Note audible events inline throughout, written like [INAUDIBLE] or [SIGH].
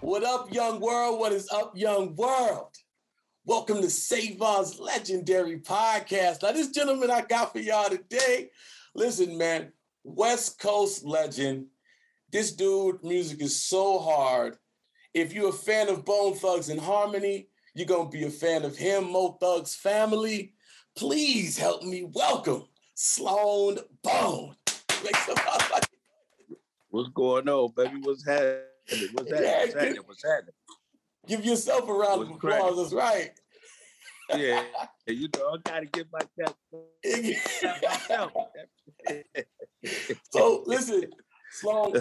What up, young world? What is up, young world? Welcome to Savon's Legendary Podcast. Now, this gentleman I got for y'all today, listen, man, West Coast legend. This dude, music is so hard. If you're a fan of Bone Thugs-n-Harmony, you're going to be a fan of him, Mo Thugs Family. Please help me welcome Sloan Bone. Make some [LAUGHS] What's going on, baby? What's happening? What's happening? What's happening? What's happening? Give yourself a round of applause. That's right. [LAUGHS] Yeah, you know, I gotta give myself. [LAUGHS] so listen, Sloan.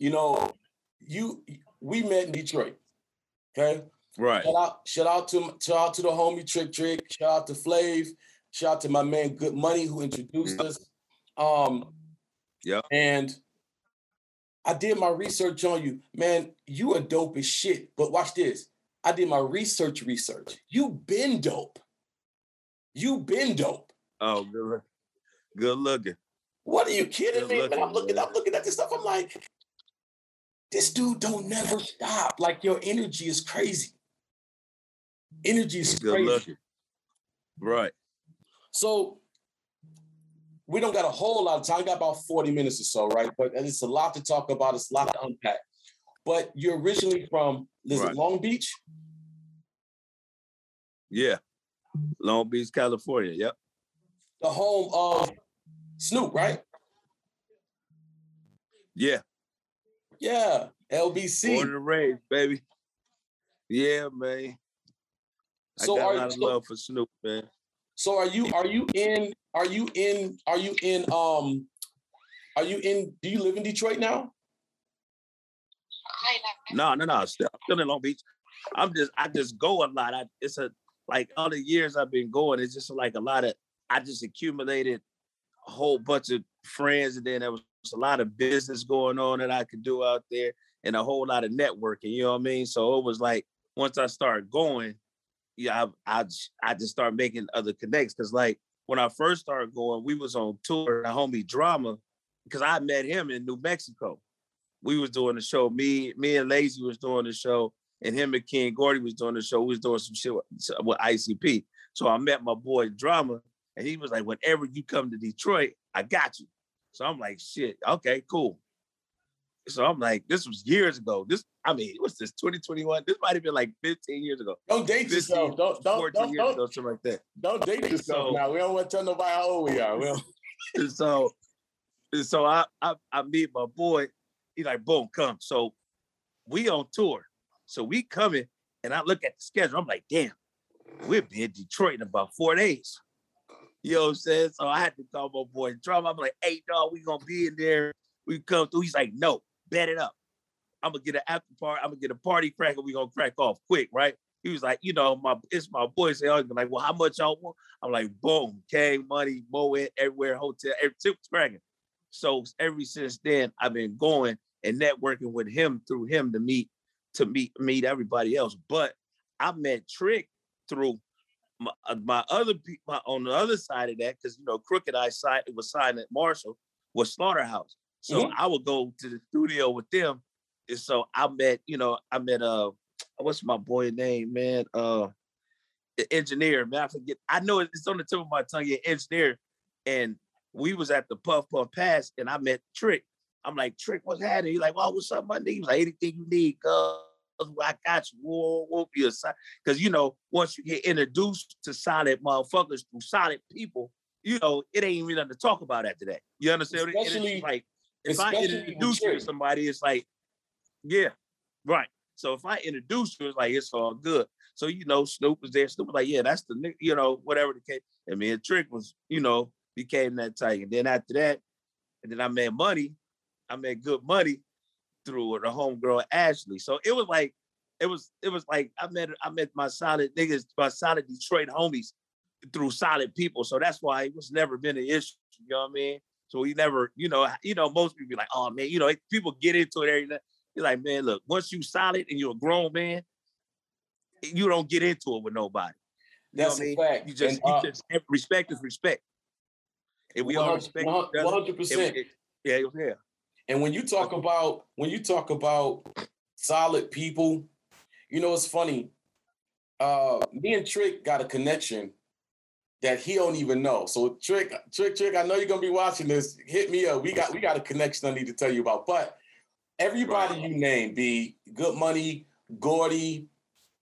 You know, you we met in Detroit. Okay. Right. Shout out, shout out to shout out to the homie Trick Trick. Shout out to Flav. Shout out to my man Good Money who introduced mm-hmm. us. Um, yeah. And I did my research on you. Man, you are dope as shit. But watch this. I did my research research. You been dope. You been dope. Oh, good, good looking. What are you kidding good me? Looking, man, I'm looking, man. I'm looking at this stuff. I'm like, this dude don't never stop. Like your energy is crazy. Energy is good crazy. Looking. Right. So we don't got a whole lot of time. I got about 40 minutes or so, right? But it's a lot to talk about. It's a lot to unpack. But you're originally from is right. it Long Beach? Yeah. Long Beach, California. Yep. The home of Snoop, right? Yeah. Yeah. LBC. Born and raised, baby. Yeah, man. So I got a lot of love for Snoop, man. So are you are you in are you in are you in um are you in do you live in Detroit now? No, no, no. I'm still, still in Long Beach. I'm just I just go a lot. I it's a like all the years I've been going, it's just like a lot of I just accumulated a whole bunch of friends, and then there was a lot of business going on that I could do out there, and a whole lot of networking. You know what I mean? So it was like once I started going, yeah, I I, I just started making other connects because like when I first started going, we was on tour, the homie Drama, because I met him in New Mexico. We was doing the show. Me, me and Layzie was doing the show, and him and King Gordy was doing the show. We was doing some shit with, with ICP. So I met my boy Drama, and he was like, "Whenever you come to Detroit, I got you." So I'm like, "Shit, okay, cool." So I'm like, this was years ago. This, I mean, what's this? 2021. This might have been like 15 years ago. Don't date 15, yourself. Don't don't 14 don't, don't, ago, something like that. Don't date yourself so, now. We don't want to tell nobody how old we are. Well, [LAUGHS] so so I, I I meet my boy. He like, boom, come. So we on tour. So we coming, and I look at the schedule. I'm like, damn, we'll be in Detroit in about four days. You know what I'm saying? So I had to call my boy Drum. I'm like, hey, dog, we gonna be in there. We come through. He's like, no, bet it up. I'm gonna get an after party. I'm gonna get a party crack, and we gonna crack off quick, right? He was like, you know, my it's my boy. Say, I'm like, well, how much y'all want? I'm like, boom, K money, Moet, everywhere, hotel, everything cracking. So ever since then, I've been going and networking with him through him to meet to meet meet everybody else. But I met Trick through my, uh, my other people on the other side of that because you know Crooked I signed it was signed at Marshall was Slaughterhouse. So mm-hmm. I would go to the studio with them. And so I met, you know, I met uh what's my boy name, man? Uh the engineer, man. I forget. I know it's on the tip of my tongue, yeah, engineer. And we was at the Puff Puff Pass and I met Trick. I'm like, Trick, what's happening? He's like, well, what's up, my nigga? He's like, anything you need, cuz I got you. Whoa, won't be a sign. Because you know, once you get introduced to solid motherfuckers through solid people, you know, it ain't even nothing to talk about after that. You understand? Especially, like if I introduce you to somebody, it's like, yeah, right. So if I introduce you, it's like it's all good. So you know, Snoop was there. Snoop was like, yeah, that's the you know, whatever the case. I mean, Trick was, you know, became that tight. And then after that, and then I made money. I made good money through the homegirl Ashley. So it was like, it was, it was like I met I met my solid niggas, my solid Detroit homies through solid people. So that's why it was never been an issue. You know what I mean? So we never, you know, you know, most people be like, oh man, you know, people get into it every You're like, man, look, once you solid and you're a grown man, you don't get into it with nobody. You That's a fact. You just, and, uh, you just respect is respect. And we all respect one hundred percent. Yeah, yeah. And when you talk about when you talk about solid people. You know, it's funny. Uh, me and Trick got a connection that he don't even know. So Trick, Trick, Trick, I know you're gonna be watching this. Hit me up. We got we got a connection I need to tell you about. But everybody right. you name, be Good Money, Gordy,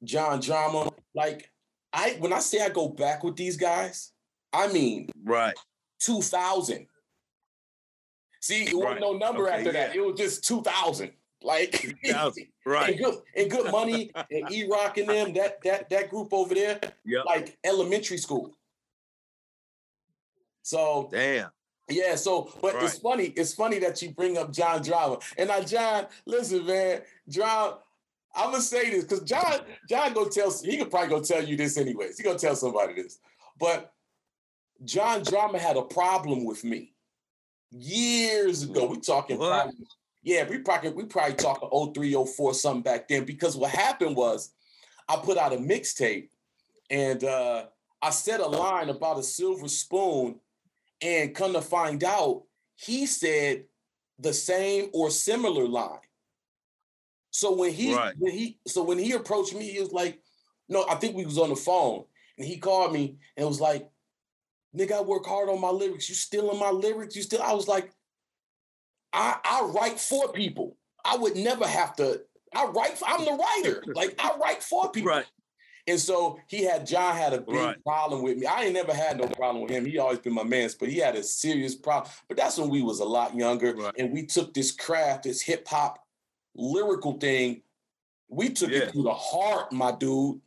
John Drama, like I when I say I go back with these guys, I mean right 2000. See, it wasn't no number okay, after yeah. that. It was just 2000. Like 2000. [LAUGHS] right. And good, and good money [LAUGHS] and E Rock and them, that that that group over there, yep. like elementary school. So damn. Yeah, so but right. it's funny, it's funny that you bring up John Drama. And now John, listen, man, John, I'm gonna say this because John, John go tell he could probably go tell you this anyways. He gonna tell somebody this. But John Drama had a problem with me years ago. We talking probably, yeah, we probably we probably talking 03, 04, something back then. Because what happened was I put out a mixtape and uh I said a line about a silver spoon, and come to find out, he said the same or similar line. So when he right. when he so when he approached me, he was like, no, I think we was on the phone, and he called me and it was like, nigga, I work hard on my lyrics. You still in my lyrics? You still? I was like, I I write for people. I would never have to. I write. I'm the writer. like I write for people. Right. And so he had John had a big right. problem with me. I ain't never had no problem with him. He always been my man, but he had a serious problem. But that's when we was a lot younger, right. and we took this craft, this hip hop lyrical thing. We took yeah. it to the heart, my dude.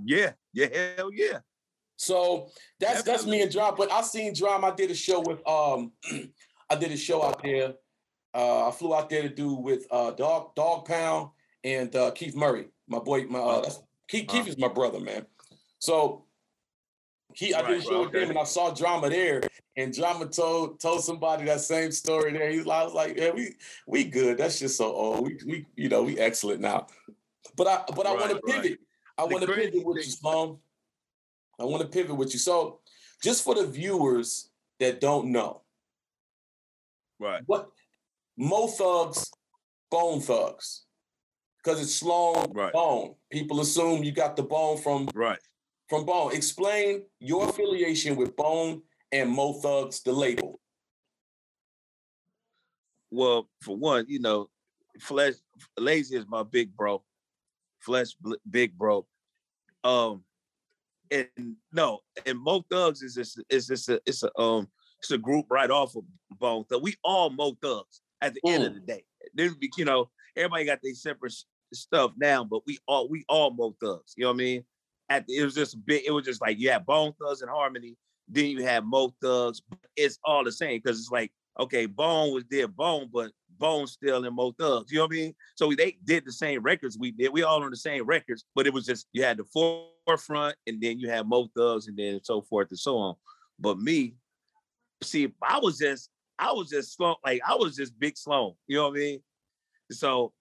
Yeah, yeah, hell yeah. So that's Definitely. that's me and John. But I seen John. I did a show with um, [CLEARS THROAT] I did a show out there. Uh, I flew out there to do with uh, Dog Dog Pound and uh, Keith Murray, my boy. My uh, that's, Keith, Keith is my brother, man. So he, I did a show with him, and I saw Drama there, and Drama told told somebody that same story there. He's like, I was like, yeah, we we good. That's just so old. We we you know we excellent now. But I but I want to pivot. Right. I want to pivot with you, Sloan. I want to pivot with you. So, just for the viewers that don't know, right? What Mo Thugs, Bone Thugs, because it's Sloan right. Bone. People assume you got the bone from right from Bone. Explain your affiliation with Bone and Mo Thugs, the label. Well, for one, you know, Flesh Layzie is my big bro. Flesh big bro. Um, and no, and Mo Thugs is just is just a it's a um it's a group right off of Bone. So we all Mo Thugs at the mm. end of the day. There's you know everybody got their separate stuff now, but we all we all Mo Thugs. You know what I mean? At the, it was just a bit. It was just like you had Bone Thugs-n-Harmony. Then you have Mo Thugs. It's all the same because it's like okay, Bone was there, Bone, but Bone still in Mo Thugs. You know what I mean? So they did the same records we did. We all on the same records, but it was just you had the forefront, and then you had Mo Thugs, and then so forth and so on. But me, see, I was just, I was just slow, like I was just big Sloan. You know what I mean? So,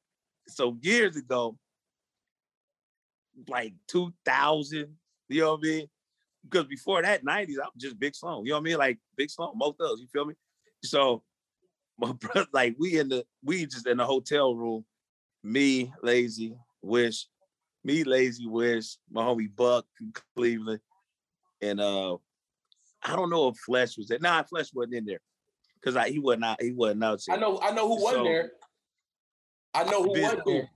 so years ago, like 2000, you know what I mean? Because before that, 90s, I was just Big Sloan. You know what I mean? Like Big Sloan, Mo Thugs, you feel me? So [LAUGHS] my brother, like we in the we just in the hotel room, me, Layzie, wish, me, Layzie, wish, my homie Buck from Cleveland. And uh I don't know if Flesh was there. Nah, Flesh wasn't in there. Cause I he wasn't out, he wasn't out there. I know, I know who wasn't there. I know who was there.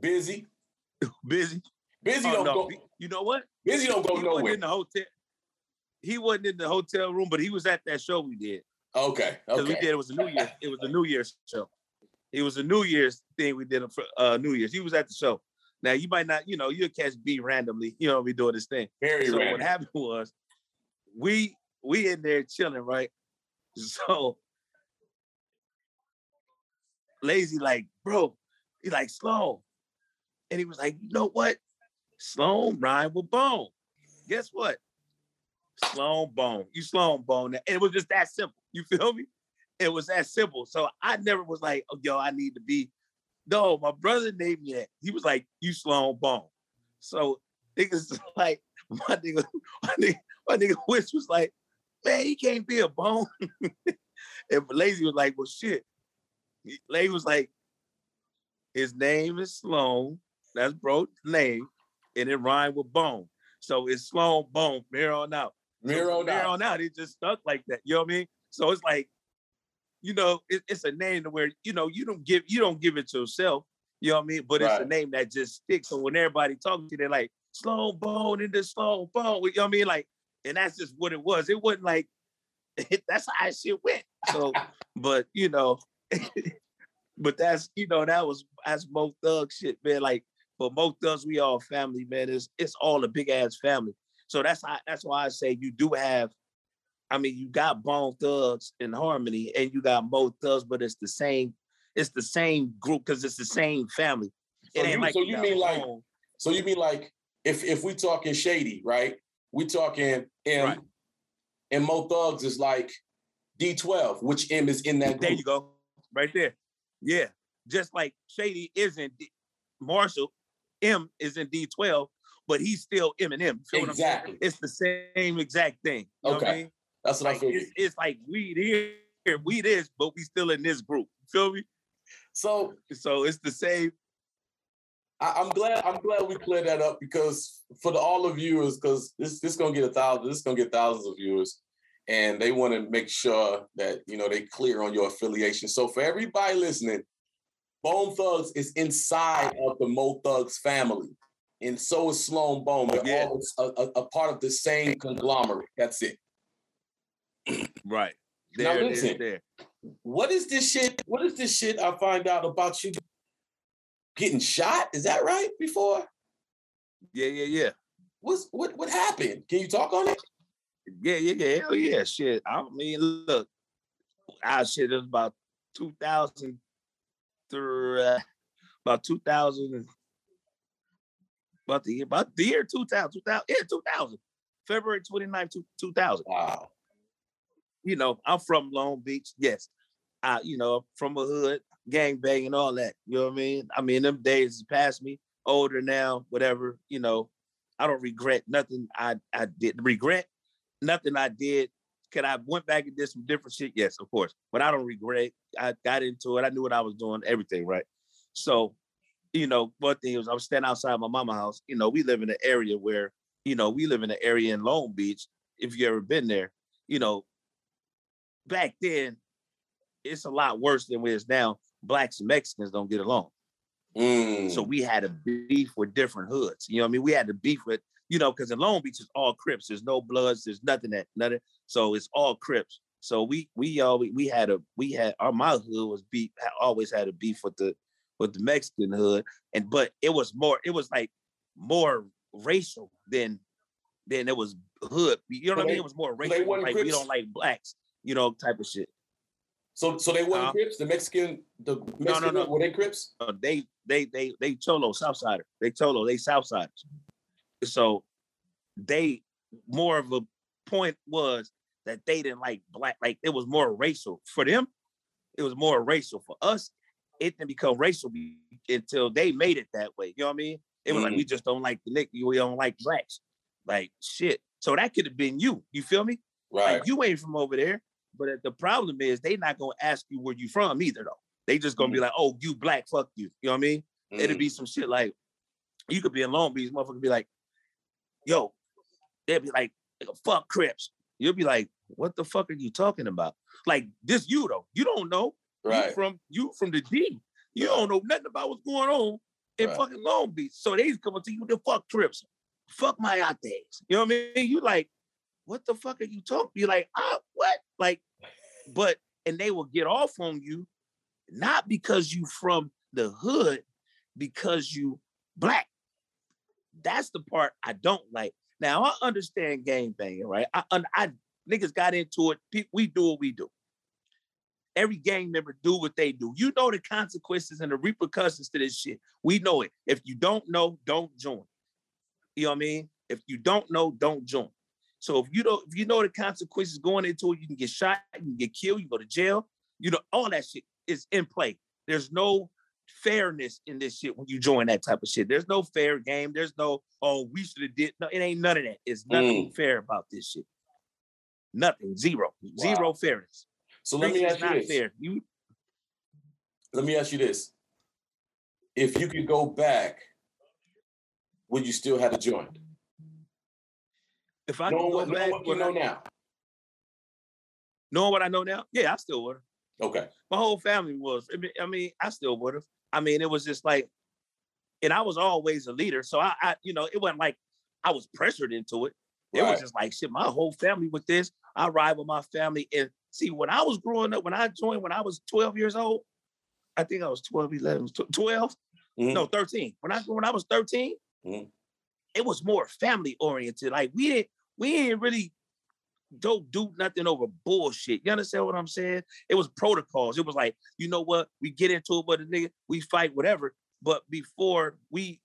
Bizzy. Bizzy. Bizzy oh, don't no. go. You know what? Bizzy don't go he nowhere. in the hotel. He wasn't in the hotel room, but he was at that show we did. Okay. Okay. We did it was a New Year's. It was a New Year's show. It was a New Year's thing we did for uh, New Year's. He was at the show. Now you might not, you know, you'll catch B randomly. You know, we doing this thing. Very so random. what happened was, we we in there chilling, right? [LAUGHS] So Layzie, like, bro, he like slow, and he was like, you know what? Sloan rhyme with bone. Guess what? Sloan bone. You Sloan bone. And it was just that simple. You feel me? It was that simple. So I never was like, oh, yo, I need to be. No, my brother named me that. He was like, you Sloan bone. So niggas [LAUGHS] like my nigga, my nigga, my nigga Wish was like, man, he can't be a bone. [LAUGHS] and Layzie was like, well, shit. Layzie was like, His name is Sloan. That's bro's name, and it rhymed with bone. So it's Sloan Bone, mirror on out. Mirror on mirror out. on out. It just stuck like that. You know what I mean? So it's like, you know, it, it's a name to where you know you don't give you don't give it to yourself. You know what I mean? But it's a name that just sticks. So when everybody talking to you, they're like Sloan Bone into Sloan Bone. You know what I mean? Like, and that's just what it was. It wasn't like [LAUGHS] that's how shit went. So, [LAUGHS] but you know, [LAUGHS] but that's you know that was that's Mo Thug shit, man. Like, but Mo Thugs, we all family, man. It's it's all a big ass family. So that's how, that's why I say you do have. I mean, you got Bone Thugs-n-Harmony, and you got Mo Thugs, but it's the same. It's the same group because it's the same family. So you, so you mean like Bone. so you mean like if if we talking shady, right? We talking M Right. and Mo Thugs is like D12, which M is in that There you go, right there. Yeah, just like Shady isn't Marshall, M is in D twelve, but he's still Eminem. Feel what Exactly. It's the same exact thing. You know what I Okay. mean? That's what I feel. it's, it's like we here, we this, but we still in this group. Feel me? So So it's the same. I, I'm glad I'm glad we cleared that up because for the all the viewers, because this this gonna get a thousand, this is gonna get thousands of viewers, and they want to make sure that you know they clear on your affiliation. So for everybody listening, Bone Thugs is inside of the Mo Thugs family, and so is Sloan Bone. They're Yeah. all a, a- part of the same conglomerate. That's it. Right. There it is. listen. There. What is this shit? What is this shit I find out about you getting shot? Is that right? Before Yeah, yeah, yeah. what's what what happened? Can you talk on it? Yeah, yeah, yeah. Hell yeah. Shit. I mean, look, I shit, it was about 2000 through uh, about 2000 about the year, about the year 2000, 2000, yeah, 2000, February 29th, two- 2000. Wow. You know, I'm from Long Beach. Yes. I, you know, from a hood, gang banging, all that. You know what I mean? I mean, them days past me, older now, whatever, you know. I don't regret nothing I, I did. Regret nothing I did. Could I went back and did some different shit? Yes, of course. But I don't regret. I got into it. I knew what I was doing, everything, right? So, you know, one thing was I was standing outside my mama house. You know, we live in an area where, you know, we live in an area in Long Beach. If you ever been there, you know, back then, it's a lot worse than where it's now. Blacks and Mexicans don't get along. Mm. So we had a beef with different hoods. You know what I mean? We had to beef with, you know, because in Long Beach it's all Crips. There's no Bloods. There's nothing that nothing. So it's all Crips. So we we always we had a we had our my hood was beef always had a beef with the with the Mexican hood and but it was more it was like more racial than than it was hood. You know what So I mean? they- It was more racial. Like we don't like blacks. You know, type of shit. so so they weren't Uh, Crips. The Mexican the Mexican no. were they Crips? uh, they they they they Cholo Southsider. They Cholo, they Southsiders. So they more of a point was that they didn't like black, like it was more racial. For them, it was more racial. For us, it didn't become racial until they made it that way. You know what I mean? It was like we just don't like the nick, we don't like blacks. Like shit. So that could have been you. You feel me? Right. Like you ain't from over there. But uh, the problem is they not gonna ask you where you from either though. They just gonna be like, oh, you black, fuck you. You know what I mean? It'll Mm. be some shit like you could be in Long Beach, motherfucker be like, yo, they'll be like, fuck Crips. You'll be like, what the fuck are you talking about? Like this you though. You don't know. You from you from the D. You Right. don't know nothing about what's going on in Right. fucking Long Beach. So they coming to you with the fuck Crips. Fuck my days. You know what I mean? You like, what the fuck are you talking? You like, ah, what? Like, but and they will get off on you, not because you from the hood, because you black. That's the part I don't like. Now I understand gang banging, right? I, I niggas got into it. We do what we do. Every gang member do what they do. You know the consequences and the repercussions to this shit. We know it. If you don't know, don't join. You know what I mean? If you don't know, don't join. So if you don't, if you know the consequences going into it, you can get shot, you can get killed, you go to jail. You know, all that shit is in play. There's no fairness in this shit when you join that type of shit. There's no fair game. There's no, oh, we should have did. No, it ain't none of that. It's nothing mm. fair about this shit. Nothing. Zero. Zero fairness. So let me ask you this. fair. You Let me ask you this. if you could go back, would you still have a joint? If I Knowing go what, back, what you would I- know now. knowing what I know now, yeah, I still would have. Okay. My whole family was. I mean, I, mean, I still would have. I mean, it was just like, and I was always a leader. So I, I, you know, it wasn't like I was pressured into it. It Right. was just like shit. My whole family with this. I ride with my family. And see, when I was growing up, when I joined, when I was 12 years old, I think I was 12, 11, tw- 12, Mhm. no, 13. When I when I was 13, Mhm. it was more family oriented. Like we didn't, we didn't really don't do nothing over bullshit. You understand what I'm saying? It was protocols. It was like, you know what? We get into it with a nigga, we fight, whatever. But before we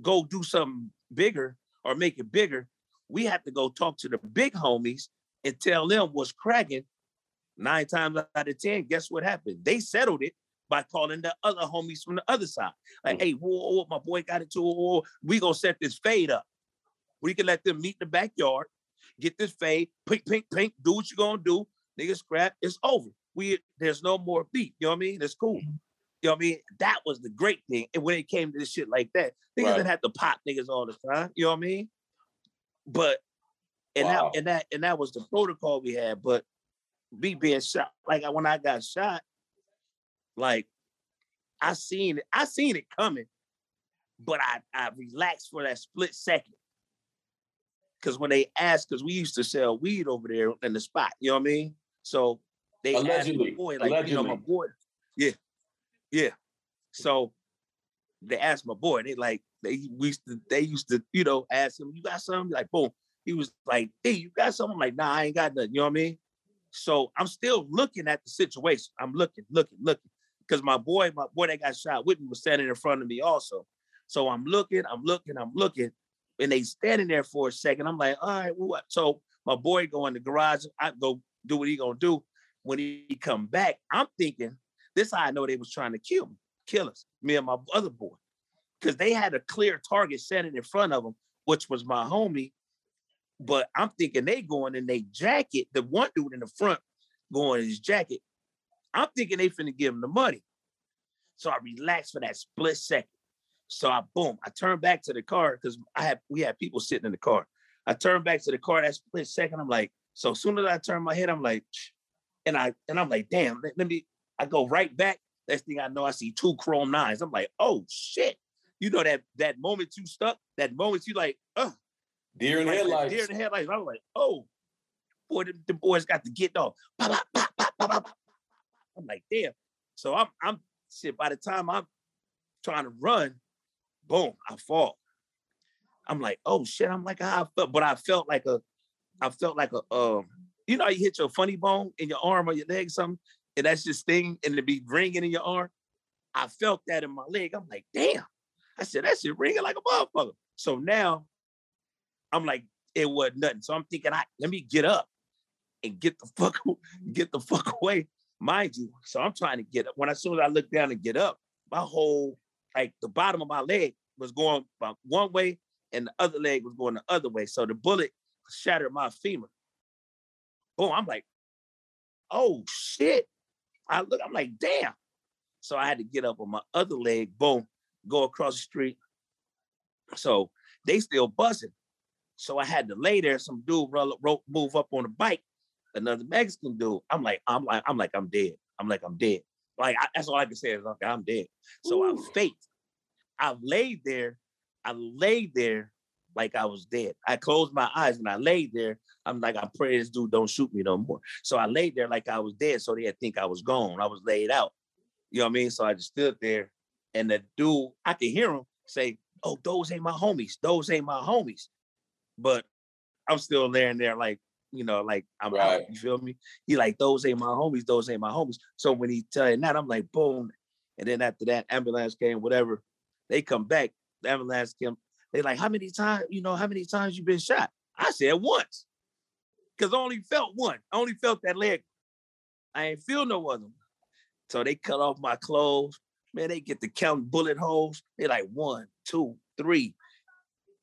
go do something bigger or make it bigger, we have to go talk to the big homies and tell them what's cracking. Nine times out of ten, guess what happened? They settled it by calling the other homies from the other side. Like, mm. hey, whoa, whoa, my boy got into it. Whoa, whoa, we gonna set this fade up. We can let them meet in the backyard, get this fade, pink, pink, pink, do what you're gonna do. Nigga scrap, it's over. We there's no more beat. You know what I mean? That's cool. Mm-hmm. You know what I mean? That was the great thing. And when it came to this shit like that, niggas Right. didn't have to pop niggas all the time. You know what I mean? But and Wow. that and that and that was the protocol we had. But me being shot, like when I got shot, like I seen it, I seen it coming, but I I relaxed for that split second. Cause when they asked, because we used to sell weed over there in the spot, you know what I mean? So they asked my boy, like you know, my boy, yeah, yeah. So they asked my boy, they like they we used to they used to, you know, ask him, you got something? Like, boom. He was like, hey, you got something? I'm like, nah, I ain't got nothing. You know what I mean? So I'm still looking at the situation. I'm looking, looking, looking. Because my boy, my boy that got shot with me was standing in front of me also. So I'm looking, I'm looking, I'm looking. And they standing there for a second. I'm like, all right, what? So my boy go in the garage. I go do what he gonna do. When he come back, I'm thinking, this I know they was trying to kill me, kill us, me and my other boy. Because they had a clear target standing in front of them, which was my homie. But I'm thinking they going in they jacket. The one dude in the front going in his jacket. I'm thinking they finna give him the money. So I relax for that split second. So I boom, I turned back to the car because I had we had people sitting in the car. I turned back to the car that split second. I'm like, so as soon as I turn my head, I'm like, and I and I'm like, damn, let, let me. I go right back. Next thing I know, I see two chrome nines. I'm like, oh shit. You know that that moment you stuck, that moment you like, uh, Deer in like, headlights. deer in the headlights. I was like, oh, boy, the, the boys got to get off. Pop, pop, pop. I'm like, damn. So I'm, I'm shit. By the time I'm trying to run, boom, I fall. I'm like, oh shit. I'm like, how I felt, but I felt like a, I felt like a, um, you know, you hit your funny bone in your arm or your leg, something, and that's just thing, and it be ringing in your arm. I felt that in my leg. I'm like, damn. I said, that shit ringing like a motherfucker. So now I'm like, it wasn't nothing. So I'm thinking, I let me get up and get the fuck [LAUGHS] get the fuck away, mind you. So I'm trying to get up. When as soon as I look down and get up, my whole like the bottom of my leg was going one way and the other leg was going the other way. So the bullet shattered my femur. Boom, I'm like, oh shit. I look, I'm like, damn. So I had to get up on my other leg, boom, go across the street. So they still buzzing. So I had to lay there. Some dude roll, roll, move up on a bike, another Mexican dude. I'm like, I'm like, I'm like, I'm dead. I'm like, I'm dead. Like I, that's all I can say is, okay, I'm dead. So I faked. I laid there. I laid there like I was dead. I closed my eyes and I laid there. I'm like, I pray this dude don't shoot me no more. So I laid there like I was dead, so they'd think I was gone. I was laid out. You know what I mean? So I just stood there, and the dude, I could hear him say, "Oh, those ain't my homies. Those ain't my homies." But I'm still laying there, like you know, like I'm Right. out. You feel me? He like, "Those ain't my homies. Those ain't my homies." So when he telling that, I'm like, "Boom!" And then after that, ambulance came. Whatever, they come back. The ambulance came. They like, "How many times? You know, how many times you been shot?" I said once, cause I only felt one. I only felt that leg. I ain't feel no other. one. So they cut off my clothes. Man, they get to count bullet holes. They like one, two, three,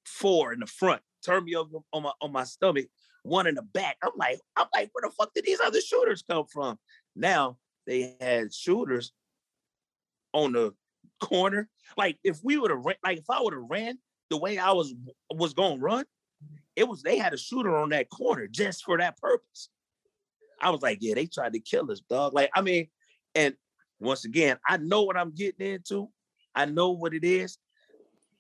four in the front. Turn me over on my on my stomach. One in the back. I'm like, I'm like, where the fuck did these other shooters come from? Now they had shooters on the corner. Like if we would have like if I would have ran the way I was was gonna run, it was they had a shooter on that corner just for that purpose. I was like, yeah, they tried to kill us, dog. Like, I mean, and once again, I know what I'm getting into. I know what it is.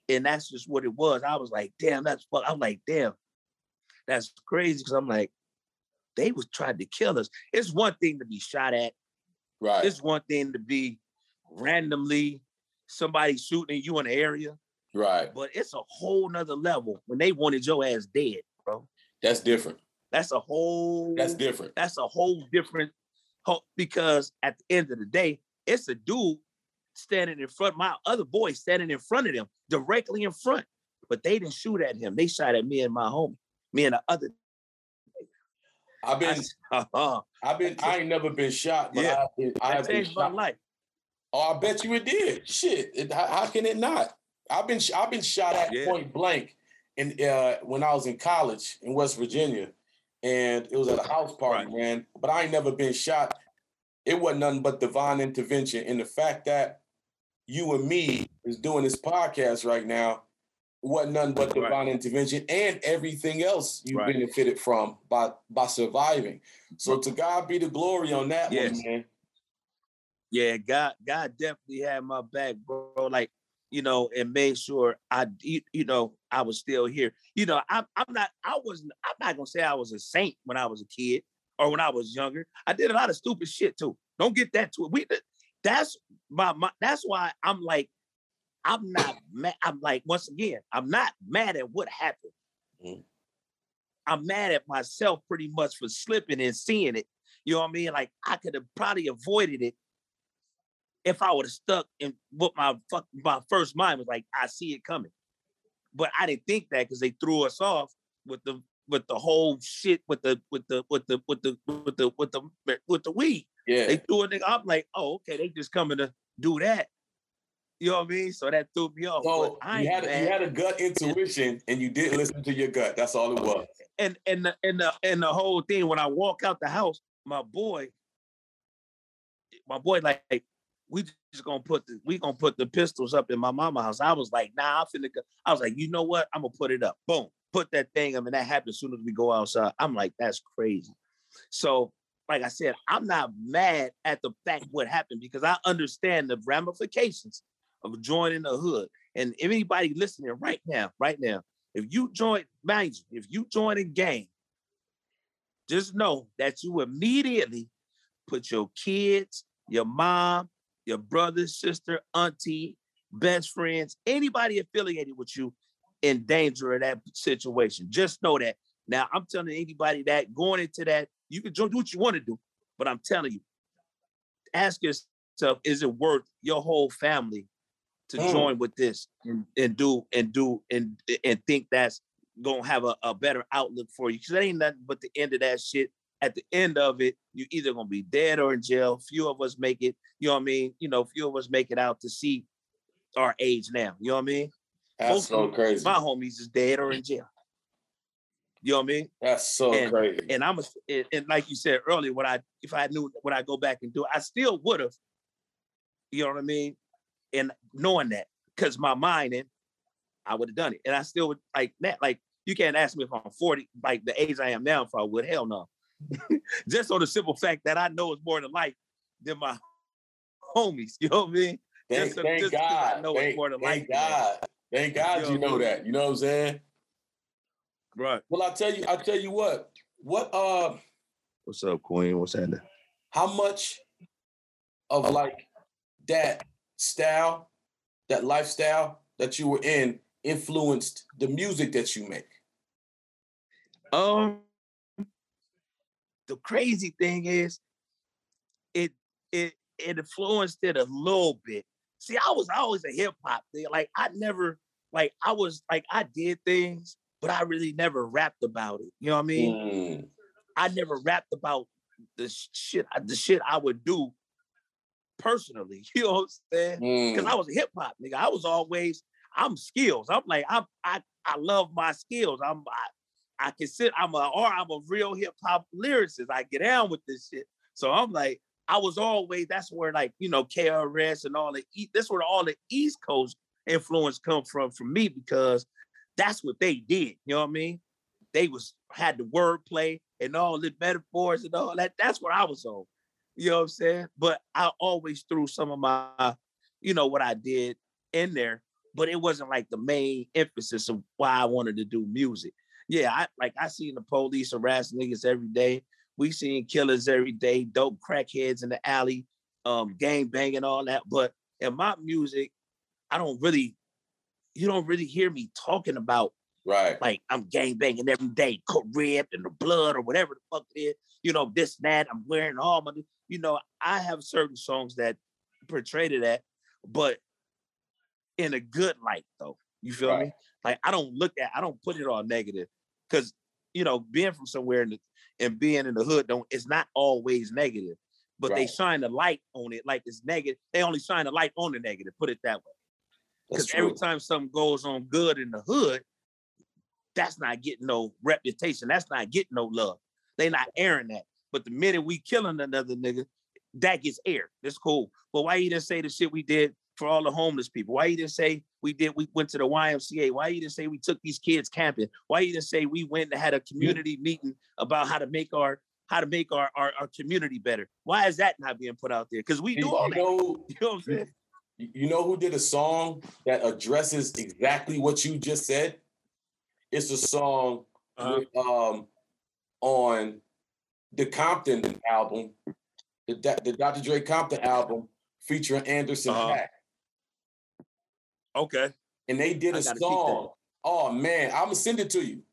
And that's just what it was. I was like, damn, that's fuck. I'm like, damn, that's crazy. Cause I'm like, they was trying to kill us. It's one thing to be shot at. Right. It's one thing to be randomly somebody shooting you in the area. Right. But it's a whole nother level when they wanted your ass dead, bro. That's different. That's a whole That's different. That's a whole different because at the end of the day, it's a dude standing in front, my other boy standing in front of them, directly in front. But they didn't shoot at him. They shot at me and my homie, me and the other. I've been, I, [LAUGHS] uh, I've been, I ain't never been shot, but Yeah. I've been, I have been changed my shot. life. Oh, I bet you it did. Shit, it, how, how can it not? I've been, I've been shot at Yeah. point blank, in uh, when I was in college in West Virginia, and it was at a house party, Right. man. But I ain't never been shot. It wasn't nothing but divine intervention, and the fact that you and me is doing this podcast right now wasn't nothing but Right. divine intervention and everything else you Right. benefited from by by surviving. So to God be the glory on that Yes. one, man. Yeah, God, God definitely had my back, bro. Like, you know, and made sure I, you, you know, I was still here. You know, I'm, I'm not, I wasn't, I'm not gonna say I was a saint when I was a kid or when I was younger. I did a lot of stupid shit too. Don't get that to it. We, that's my, my, that's why I'm like, I'm not mad. I'm like, once again, I'm not mad at what happened. Mhm. I'm mad at myself pretty much for slipping and seeing it. You know what I mean? Like I could have probably avoided it if I would have stuck in what my fuck my first mind was like, I see it coming. But I didn't think that because they threw us off with the with the whole shit with the with the with the with the with the with the with the weed. Yeah. They threw a nigga. I'm like, oh, okay, they just coming to do that. You know what I mean? So that threw me off. So I you had a, you had a gut intuition and you didn't listen to your gut. That's all it oh, was. and and the and the and the whole thing when I walk out the house, my boy, my boy, like, like, we just gonna put the we gonna put the pistols up in my mama house. I was like, nah, I'm finna go. I was like, you know what? I'm gonna put it up. Boom, put that thing I mean, that happened as soon as we go outside. I'm like, that's crazy. So, like I said, I'm not mad at the fact what happened because I understand the ramifications of joining the hood. And anybody listening right now, right now, if you join, mind you, if you join a gang, just know that you immediately put your kids, your mom, your brother, sister, auntie, best friends, anybody affiliated with you in danger of that situation. Just know that. Now, I'm telling anybody that going into that, you can do what you want to do, but I'm telling you, ask yourself, is it worth your whole family to Mm. join with this and, and do and do and and think that's gonna have a, a better outlook for you? Because that ain't nothing but the end of that shit. At the end of it, you either gonna be dead or in jail. Few of us make it, you know what I mean? You know, few of us make it out to see our age now. You know what I mean? That's Most so crazy. My homies is dead or in jail. You know what I mean? That's so And- crazy. And I'm a, and, and like you said earlier, what I if I knew what I go back and do, I still would have. You know what I mean? And knowing that, because my mind and I would have done it. And I still would like that. Like you can't ask me if I'm 40, like the age I am now, if I would. Hell no. [LAUGHS] Just on the simple fact that I know it's more than life than my homies. You know what I mean? Thank, just- thank just 'cause I God. know it's Thank, more than thank life than. God. Thank God You you know know what I that. You know what I'm saying? Right. Well, I tell you, I tell you what. What uh What's up, Queen? What's happening? how much of like that style, that lifestyle that you were in influenced the music that you make? Um, the crazy thing is, it it it influenced it a little bit. See, I was always a hip hop thing. Like I never, like I was like I did things, but I really never rapped about it. You know what I mean? Mm, I never rapped about the shit the shit I would do personally. [LAUGHS] You know what I'm saying? because mm. I was a hip hop nigga. I was always I'm skills. I'm like I'm I I love my skills. I'm I, I can sit. I'm a or I'm a real hip hop lyricist. I get down with this shit. So I'm like I was always that's where like you know KRS and all the that's where all the East Coast influence come from for me because that's what they did. You know what I mean? They was had the wordplay and all the metaphors and all that. That's what I was on. You know what I'm saying? But I always threw some of my, you know, what I did in there, but it wasn't like the main emphasis of why I wanted to do music. Yeah, I like I seen the police harass niggas every day. We seen killers every day, dope crackheads in the alley, um, gang banging, all that. But in my music, I don't really, you don't really hear me talking about right. Like I'm gang banging every day, cut ripped and the blood or whatever the fuck it is. You know, this, that, I'm wearing all my, you know, I have certain songs that portray to that, but in a good light though. You feel right. me? Like I don't look at, I don't put it all negative. Cause you know, being from somewhere in the, and being in the hood don't it's not always negative, but right. they shine the light on it like it's negative. They only shine the light on the negative, put it that way. Because every time something goes on good in the hood, that's not getting no reputation. That's not getting no love. They not airing that. But the minute we killing another nigga, that gets aired. That's cool. But why you didn't say the shit we did for all the homeless people? Why you didn't say we did we went to the YMCA? Why you didn't say we took these kids camping? Why you didn't say we went and had a community meeting about how to make our how to make our, our, our community better? Why is that not being put out there? Because we do all that. Know, [LAUGHS] you know what I'm saying? You know who did a song that addresses exactly what you just said? It's a song uh-huh. with, um, on the Compton album, the, the Dr. Dre Compton album featuring Anderson uh-huh. .Paak. Okay. And they did a song. Oh man, I'm gonna send it to you.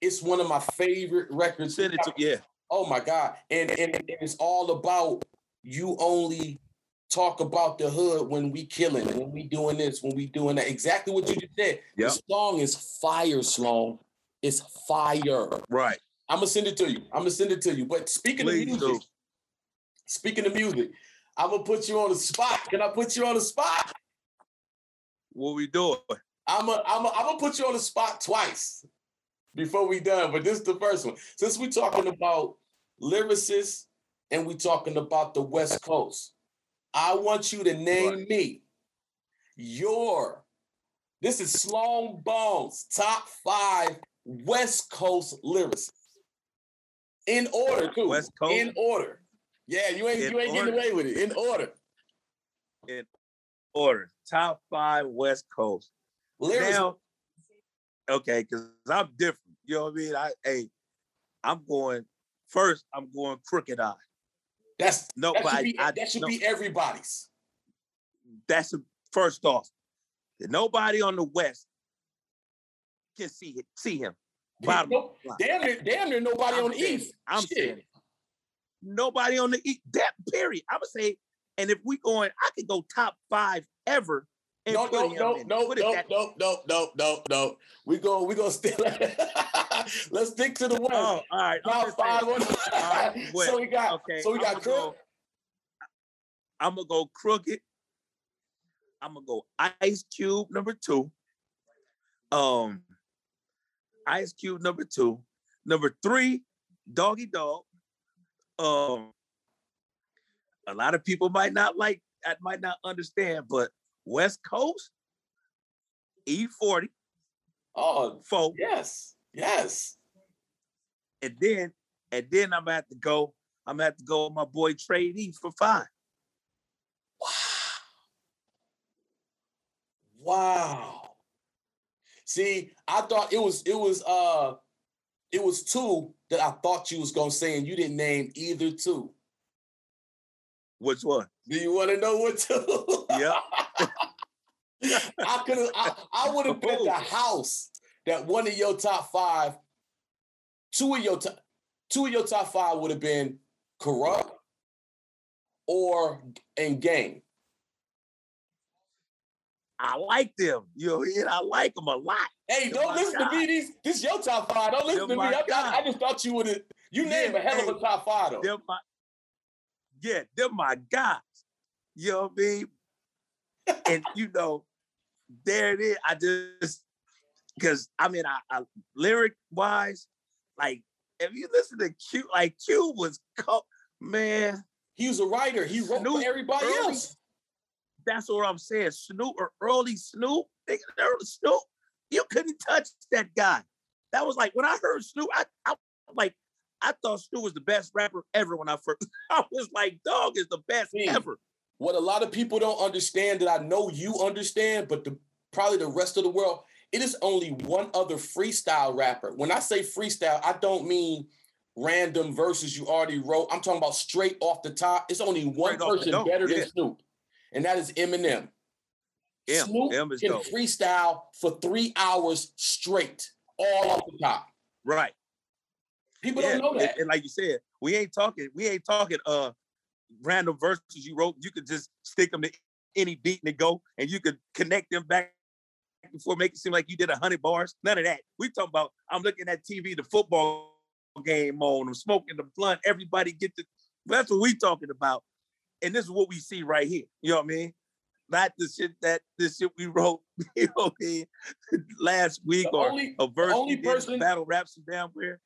It's one of my favorite records. Send it to yeah. Oh my god. And, and, and it's all about you only talk about the hood when we killing, when we doing this, when we doing that. Exactly what you just said. Yep. The song is fire, Sloan. It's fire. Right. I'm gonna send it to you. I'm gonna send it to you. But speaking Please of music, do. speaking of music, I'm gonna put you on the spot. Can I put you on the spot? What we doing? I'm gonna I'm I'm gonna put you on the spot twice before we done. But this is the first one. Since we're talking about lyricists and we're talking about the West Coast, I want you to name right. me your, this is Sloan Bones, top five West Coast lyricists. In order, too. West Coast? In order. Yeah, you ain't, you ain't getting away with it. In order. In order. Top five West Coast. Lyricists. Now, okay, because I'm different. You know what I mean? I hey, I'm going first, I'm going Crooked I. That's nobody. That should be, I, that should no, be everybody's. That's a, first off. Nobody on the West can see it, see him. Bottom damn near, damn near nobody I'm on the East. I'm Shit. saying it. Nobody on the East. That period. I would say, and if we going, I could go top five ever no, no, no, no, no, no, no, no, no, no. We go, we go still. [LAUGHS] Let's stick to the West. Oh, all right. Top five on. [LAUGHS] Right, so we got, okay. so we got Crook. I'm gonna go crooked. I'm gonna go Ice Cube number two. Um, Ice Cube number two. Number three, Doggy Dogg. Um, a lot of people might not like, I might not understand, but West Coast, E40. Oh, four. Yes, yes. And then, and then I'm at to go. I'm at to go with my boy Trade E for five. Wow. Wow. See, I thought it was it was uh it was two that I thought you was gonna say, and you didn't name either two. Which one? Do you want to know what two? Yeah. [LAUGHS] [LAUGHS] I could have. I, I would have bet the house that one of your top five, two of your top, two of your top five would have been Kurupt or in game. I like them. You know, and I like them a lot. Hey, They're don't listen God. to me. These, this is your top five. Don't listen They're to me. I, I, I, just thought you would have. You yeah, named a hell hey, of a top five though. They're my, yeah, they're my guys. You know what I mean? and you know, there it is. I just because I mean, I, I lyric wise, like if you listen to Q, like Q was co- man, He was a writer. He wrote Snoop for everybody early, else. That's what I'm saying. Snoop or early Snoop, early Snoop, you couldn't touch that guy. That was like when I heard Snoop, I, I like I thought Snoop was the best rapper ever when I first. [LAUGHS] I was like, dog is the best See, ever. What a lot of people don't understand that I know you understand, but the probably the rest of the world, it is only one other freestyle rapper. When I say freestyle, I don't mean random verses you already wrote. I'm talking about straight off the top. It's only one straight person better yeah. than Snoop, and that is Eminem. M, Snoop M can dope. freestyle for three hours straight, all off the top. Right. People yeah. don't know that. And, and, like you said, we ain't talking. We ain't talking. Uh, random verses you wrote. You could just stick them to any beat and go, and you could connect them back before make it seem like you did a hundred bars. None of that. We talking about. I'm looking at TV, the football game on. I'm smoking the blunt. Everybody get the. That's what we talking about, and this is what we see right here. You know what I mean? Not the shit that this shit we wrote. [LAUGHS] You know what I mean? Last week the or only, a verse only person battle rap some damn where.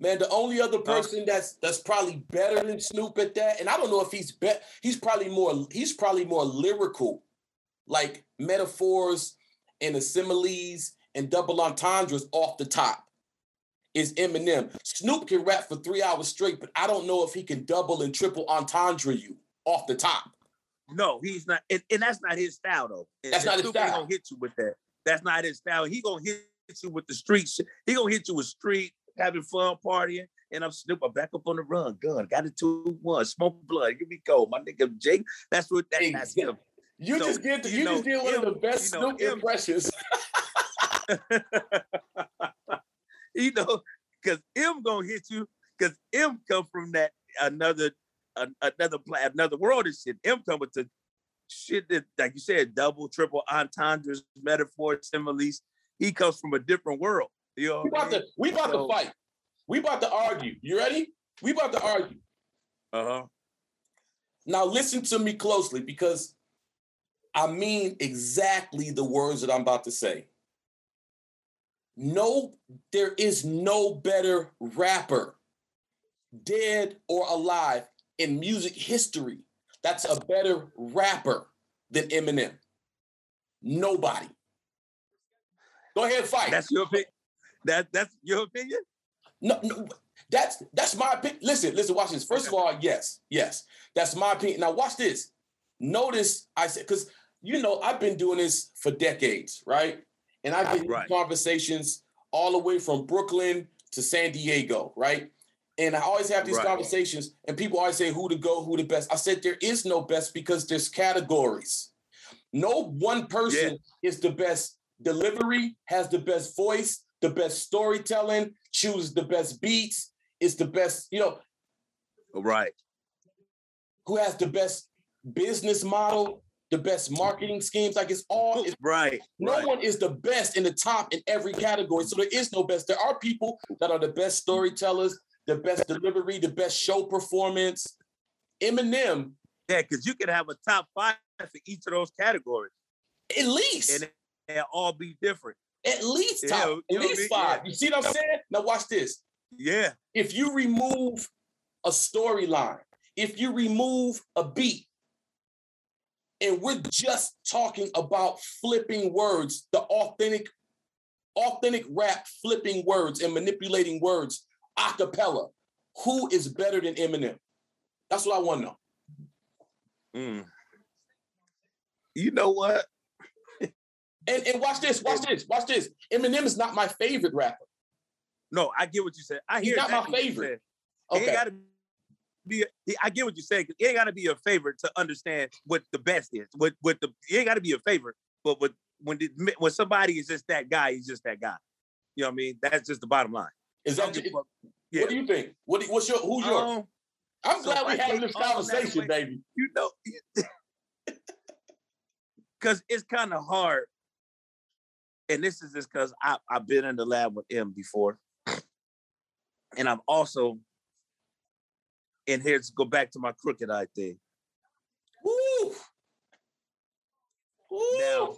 Man, the only other person that's that's probably better than Snoop at that, and I don't know if he's bet he's probably more he's probably more lyrical, like metaphors and similes and double entendres off the top is Eminem. Snoop can rap for three hours straight, but I don't know if he can double and triple entendre you off the top. No, he's not, and, and that's not his style though. That's and not his style. Gonna hit you with that. That's not his style. He gonna hit you with the street. Shit. He gonna hit you with street, having fun, partying, and I'm Snoop. I'm back up on the run, gun, got a two one, smoke blood. Here we go, my nigga Jake. That's what that, that's him. You so, just get to, you, you know, just did one of the best you know, Snoop impressions. [LAUGHS] [LAUGHS] [LAUGHS] you know, because M gonna hit you, because M come from that another another another world of shit. M come with the shit that, like you said, double, triple entendres, metaphors, similes. He comes from a different world. You know we about to we about so, to fight. We about to argue. You ready? We about to argue. Uh-huh. Now listen to me closely because I mean exactly the words that I'm about to say. No, there is no better rapper, dead or alive, in music history that's a better rapper than Eminem. Nobody. Go ahead, and fight. That's your opinion. That that's your opinion. No, no, that's that's my opinion. Listen, listen, watch this. First of all, yes, yes, that's my opinion. Now watch this. Notice I said because you know I've been doing this for decades, right? And I've been right. conversations all the way from Brooklyn to San Diego, right? And I always have these right. conversations, and people always say who to go, who the best. I said there is no best because there's categories. No one person yeah. is the best delivery, has the best voice, the best storytelling, chooses the best beats, is the best, you know. Right. Who has the best business model, the best marketing schemes. Like it's all it's, [LAUGHS] right. No right. one is the best in the top in every category. So there is no best. There are people that are the best storytellers, the best delivery, the best show performance. Eminem. Yeah, because you can have a top five for each of those categories. At least. And they'll all be different. At least top, yeah, at least five. Yeah. You see what I'm saying? Now watch this. Yeah. If you remove a storyline, if you remove a beat, and we're just talking about flipping words, the authentic, authentic rap flipping words and manipulating words a cappella. Who is better than Eminem? That's what I want to know. Mm. You know what? and and watch this, watch this, watch this. Eminem is not my favorite rapper. No, I get what you said. I He's hear not my favorite. Okay. He got be. I get what you're say. It ain't got to be a favorite to understand what the best is. What what the it ain't got to be a favorite. But what when the, when somebody is just that guy, he's just that guy. You know what I mean? That's just the bottom line. Is that just, yeah. what do you think? What what's your who's your? Um, I'm so glad we having this conversation, baby. You know, because [LAUGHS] it's kind of hard. And this is just because I've been in the lab with him before. And I'm also and here's go back to my Crooked I thing. Woo! Woo! Now,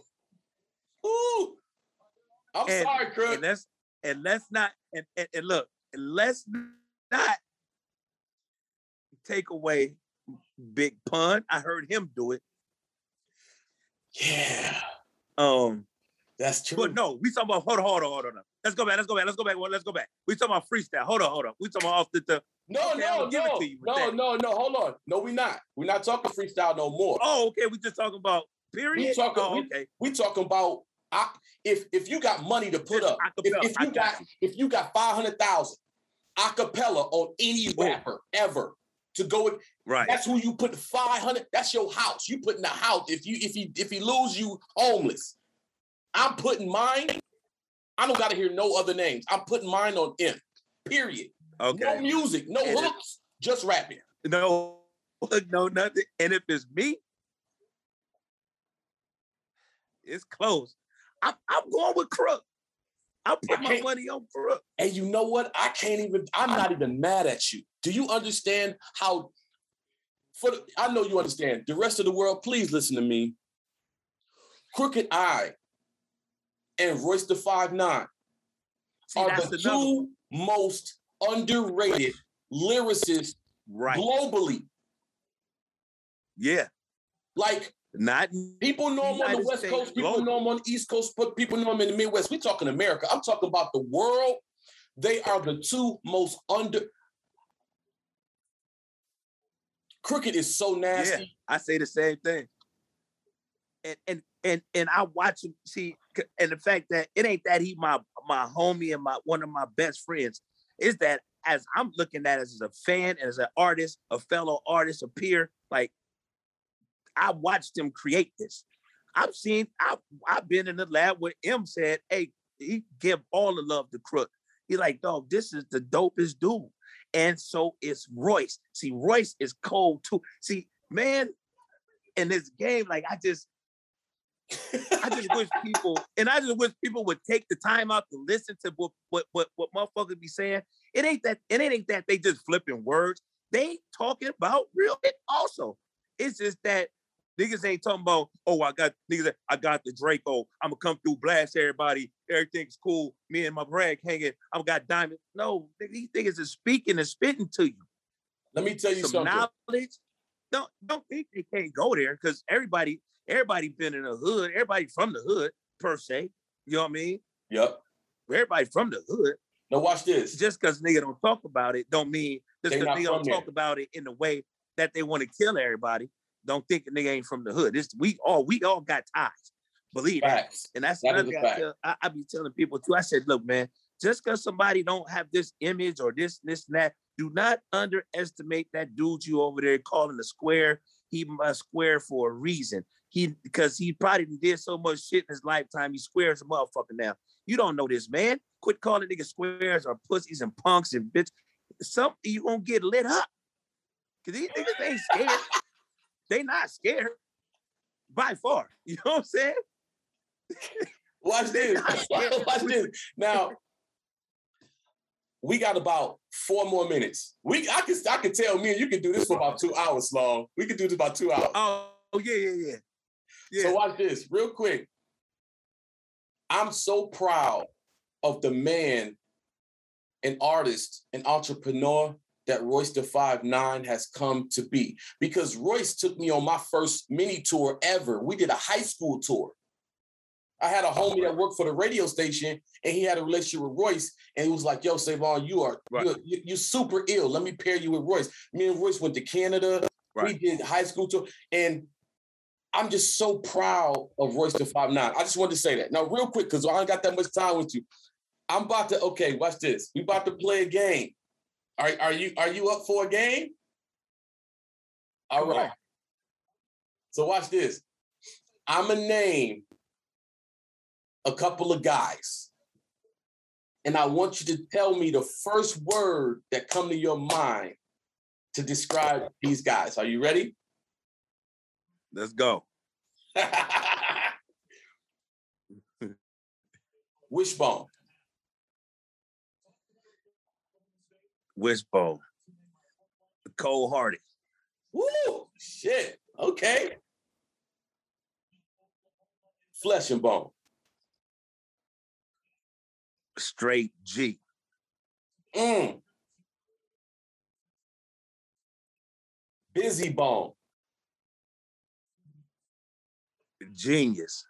Woo! I'm and, sorry, Crook. And let's and let's not and, and, and look, and let's not take away Big Pun. I heard him do it. Yeah. Um, that's true. But no, we talking about hold on, hold on, hold on. Let's go back. Let's go back. Let's go back. Let's go back. We talking about freestyle. Hold on, hold on. We talking about off the, the no, okay, no, no, no, no, no. Hold on. No, we not. We're not talking freestyle no more. Oh, okay. We just talking about period. We talking. Oh, okay. We, we talking about I, if if you got money to put up, if, if, you got if you got five hundred thousand acapella on any rapper ever to go with, right? That's who you put five hundred. That's your house. You put in the house. If you if he if he lose you homeless, I'm putting mine. I don't got to hear no other names. I'm putting mine on M. Period. Okay. No music, no and hooks, it, just rapping. No, [LAUGHS] no nothing. And if it's me, it's close. I'm, I'm going with Crook. I put my money on Crook. And you know what? I can't even. I'm not even mad at you. Do you understand how? For the, I know you understand. The rest of the world, please listen to me. Crooked I and Royce the Five Nine See, are the two most underrated lyricists right. globally. Yeah. Like not people know him on the West States Coast, people global. know him on the East Coast, but people know him in the Midwest. We're talking America. I'm talking about the world. They are the two most under. Crooked is so nasty. Yeah, I say the same thing. And and and and I watch him see, and the fact that it ain't that he my my homie and my one of my best friends is that as I'm looking at as a fan, as an artist, a fellow artist, a peer, like I watched him create this. I've seen, I've, I've been in the lab where M said, hey, he give all the love to Crook. He like, dog, this is the dopest dude. And so it's Royce. See, Royce is cold too. See, man, in this game, like I just, I just wish people, and I just wish people would take the time out to listen to what what what, what motherfuckers be saying. It ain't that it ain't that they just flipping words. They talking about real it also. It's just that niggas ain't talking about, oh, I got niggas, I got the Draco. I'm gonna come through, blast everybody. Everything's cool. Me and my brag hanging. I've got diamonds. No, these niggas is speaking and spitting to you. Let me tell you Some something. Knowledge. Don't don't think they can't go there because everybody everybody been in the hood. Everybody from the hood per se. You know what I mean? Yep. Everybody from the hood. Now watch this. Just because nigga don't talk about it, don't mean just because nigga don't there. talk about it in the way that they want to kill everybody. Don't think a nigga ain't from the hood. This we all we all got ties. Believe Facts. that. And that's that another thing I, tell, I, I be telling people too. I said, look, man, just because somebody don't have this image or this, this, and that, do not underestimate that dude you over there calling a square. He must square for a reason. He because he probably did so much shit in his lifetime. He squares a motherfucker now. You don't know this, man. Quit calling niggas squares or pussies and punks and bitch. Some you gonna get lit up. Cause these niggas ain't scared. they not scared by far. [LAUGHS] You know what I'm saying? Watch this. [LAUGHS] Watch this. Now, we got about four more minutes. We I can I can tell me and you can do this for about two hours long. We can do this about two hours. Oh, yeah, yeah, yeah. yeah. So watch this real quick. I'm so proud of the man, an artist, an entrepreneur that Royce the Five Nine has come to be. Because Royce took me on my first mini tour ever. We did a high school tour. I had a oh, homie that worked for the radio station, and he had a relationship with Royce, and he was like, "Yo, Savon, you are right. you're, you're, super ill. Let me pair you with Royce." Me and Royce went to Canada. Right. We did high school tour, and I'm just so proud of Royce the Five Nine. I just wanted to say that now, real quick, because I don't got that much time with you. I'm about to okay. Watch this. We about to play a game. Are, are you are you up for a game? All right. So watch this. I'm a name a couple of guys. And I want you to tell me the first word that come to your mind to describe these guys. Are you ready? Let's go. [LAUGHS] Wishbone. Wishbone. Cold hearted. Woo! Shit. Okay. Flesh-n-Bone. Straight G. Mm. Bizzy Bone. Genius.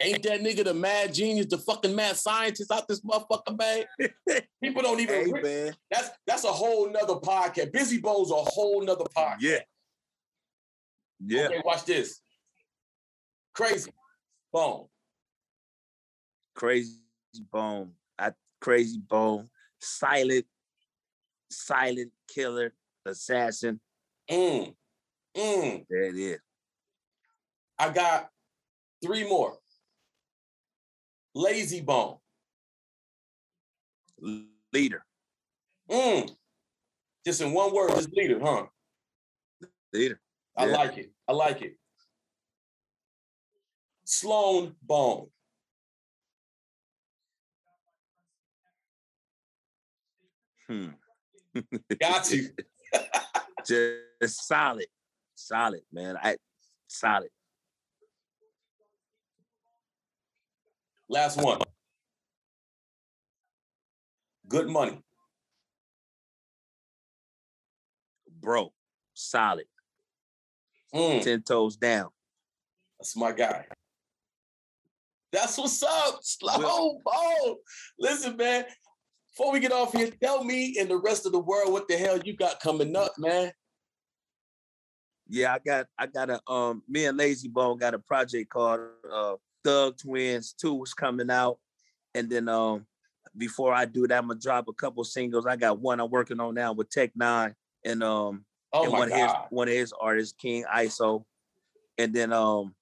Ain't that nigga the mad genius, the fucking mad scientist out this motherfucker, man? [LAUGHS] People don't even. Hey, man. That's that's a whole nother podcast. Bizzy Bone's a whole nother podcast. Yeah. Yeah. Okay, watch this. Krayzie Bone. Krayzie Bone. I Krayzie Bone. Silent, silent killer, assassin. Mm. Mm. There it is. I got three more. Layzie Bone. Leader. Mm. Just in one word, just leader, huh? Leader. I Yeah. like it. I like it. Sloan Bone. Hmm. [LAUGHS] Got you. Just solid. Solid, man. I solid. Last one. Good money. Bro. Solid. Mm, Ten toes down. that's my guy. That's what's up, Well- Bone. Listen, man. Before we get off here, tell me and the rest of the world what the hell you got coming up, man. Yeah, I got I got a um me and Layzie Bone got a project called uh Thug Twins 2 is coming out. And then um before I do that, I'm gonna drop a couple singles. I got one I'm working on now with Tech N9ne and um Oh and my one of his God. one of his artists, King ISO. And then um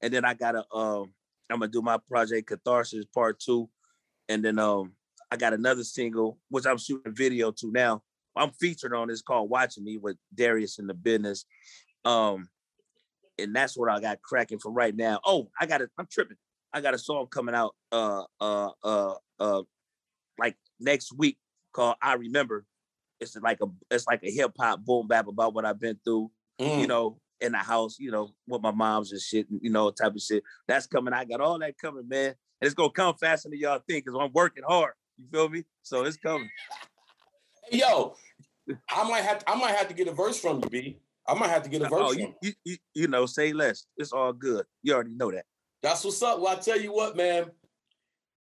and then I got a um I'm gonna do my project Catharsis Part Two. And then um I got another single which I'm shooting a video to now. I'm featured on this called Watching Me with Darius in the business. Um and that's what I got cracking for right now. Oh, I got it. I'm tripping. I got a song coming out uh uh uh uh like next week called I Remember. It's like a it's like a hip hop boom bap about what I've been through, Mm. you know, in the house, you know, with my moms and shit, you know, type of shit. That's coming. I got all that coming, man. And it's gonna come faster than y'all think because I'm working hard. You feel me? So it's coming. Hey, yo, I might have I might have to get a verse from you, B. I might have to get a verse Oh, from you, you. you, you, you know, say less. It's all good. You already know that. That's what's up. Well, I tell you what, man,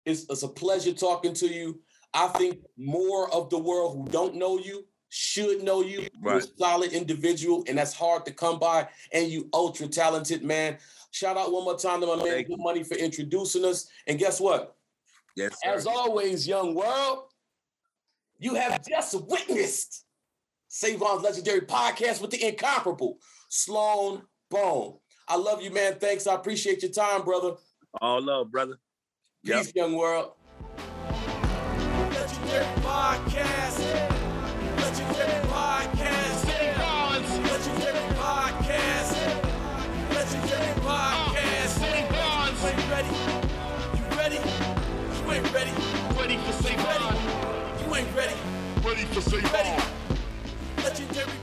it's, it's a pleasure talking to you. I think more of the world who don't know you should know you. You're a solid individual, and that's hard to come by. And you ultra talented, man. Shout out one more time to my man, Good Money, for introducing us. And guess what? Yes, As always, young world, you have just witnessed Savon's legendary podcast with the incomparable Sloan Bone. I love you, man. Thanks. I appreciate your time, brother. All love, brother. Yep. Peace, young world. Legendary podcast. Legendary for You ain't ready. Ready for Savon. Legendary